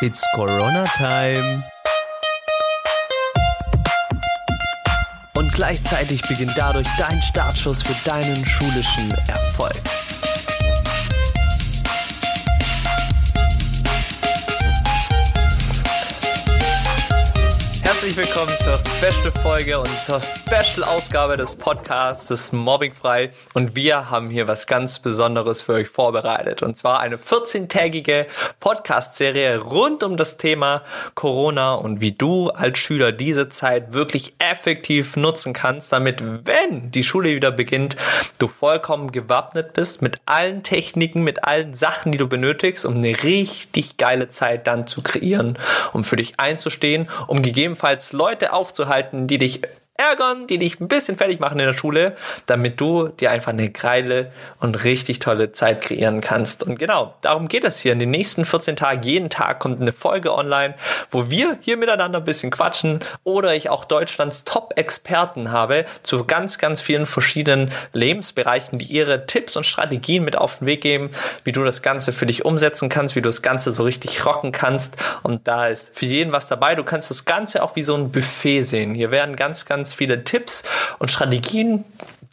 It's Corona Time. Und gleichzeitig beginnt dadurch dein Startschuss für deinen schulischen Erfolg. Herzlich willkommen zur Special-Folge und zur Special-Ausgabe des Podcasts des Mobbingfrei. Und wir haben hier was ganz Besonderes für euch vorbereitet. Und zwar eine 14-tägige Podcast-Serie rund um das Thema Corona und wie du als Schüler diese Zeit wirklich effektiv nutzen kannst, damit, wenn die Schule wieder beginnt, du vollkommen gewappnet bist mit allen Techniken, mit allen Sachen, die du benötigst, um eine richtig geile Zeit dann zu kreieren, um für dich einzustehen, um gegebenenfalls gegebenenfalls Leute aufzuhalten, die dich ärgern, die dich ein bisschen fertig machen in der Schule, damit du dir einfach eine geile und richtig tolle Zeit kreieren kannst. Und genau, darum geht es hier. In den nächsten 14 Tagen, jeden Tag kommt eine Folge online, wo wir hier miteinander ein bisschen quatschen oder ich auch Deutschlands Top-Experten habe zu ganz, ganz vielen verschiedenen Lebensbereichen, die ihre Tipps und Strategien mit auf den Weg geben, wie du das Ganze für dich umsetzen kannst, wie du das Ganze so richtig rocken kannst. Und da ist für jeden was dabei. Du kannst das Ganze auch wie so ein Buffet sehen. Hier werden ganz, ganz ganz viele Tipps und Strategien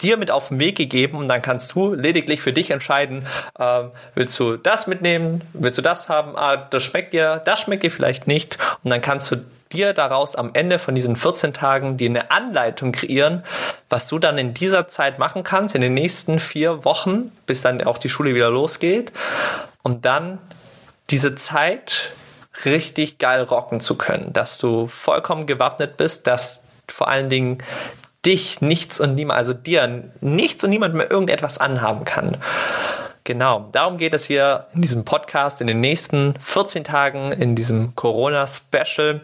dir mit auf den Weg gegeben und dann kannst du lediglich für dich entscheiden, äh, willst du das mitnehmen, willst du das haben, ah, das schmeckt dir, das schmeckt dir vielleicht nicht und dann kannst du dir daraus am Ende von diesen 14 Tagen dir eine Anleitung kreieren, was du dann in dieser Zeit machen kannst, in den nächsten vier Wochen, bis dann auch die Schule wieder losgeht, um dann diese Zeit richtig geil rocken zu können, dass du vollkommen gewappnet bist, dass vor allen Dingen dich nichts und niemand, also dir nichts und niemand mehr irgendetwas anhaben kann. Genau, darum geht es hier in diesem Podcast in den nächsten 14 Tagen in diesem Corona-Special,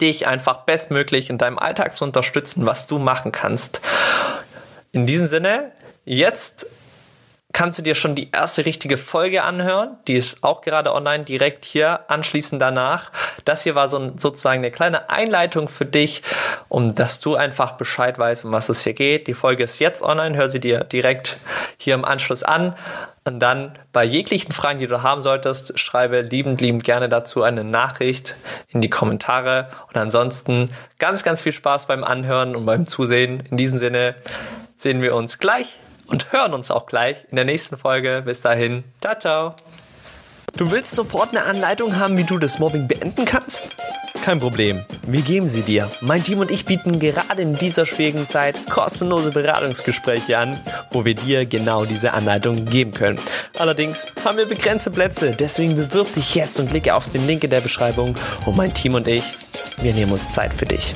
dich einfach bestmöglich in deinem Alltag zu unterstützen, was du machen kannst. In diesem Sinne, jetzt kannst du dir schon die erste richtige Folge anhören. Die ist auch gerade online, direkt hier anschließend danach. Das hier war so ein, sozusagen eine kleine Einleitung für dich, um dass du einfach Bescheid weißt, um was es hier geht. Die Folge ist jetzt online, hör sie dir direkt hier im Anschluss an. Und dann bei jeglichen Fragen, die du haben solltest, schreibe liebend, liebend gerne dazu eine Nachricht in die Kommentare. Und ansonsten ganz, ganz viel Spaß beim Anhören und beim Zusehen. In diesem Sinne sehen wir uns gleich und hören uns auch gleich in der nächsten Folge. Bis dahin, ciao, ciao. Du willst sofort eine Anleitung haben, wie du das Mobbing beenden kannst? Kein Problem, wir geben sie dir. Mein Team und ich bieten gerade in dieser schwierigen Zeit kostenlose Beratungsgespräche an, wo wir dir genau diese Anleitung geben können. Allerdings haben wir begrenzte Plätze, deswegen bewirb dich jetzt und klicke auf den Link in der Beschreibung und mein Team und ich, wir nehmen uns Zeit für dich.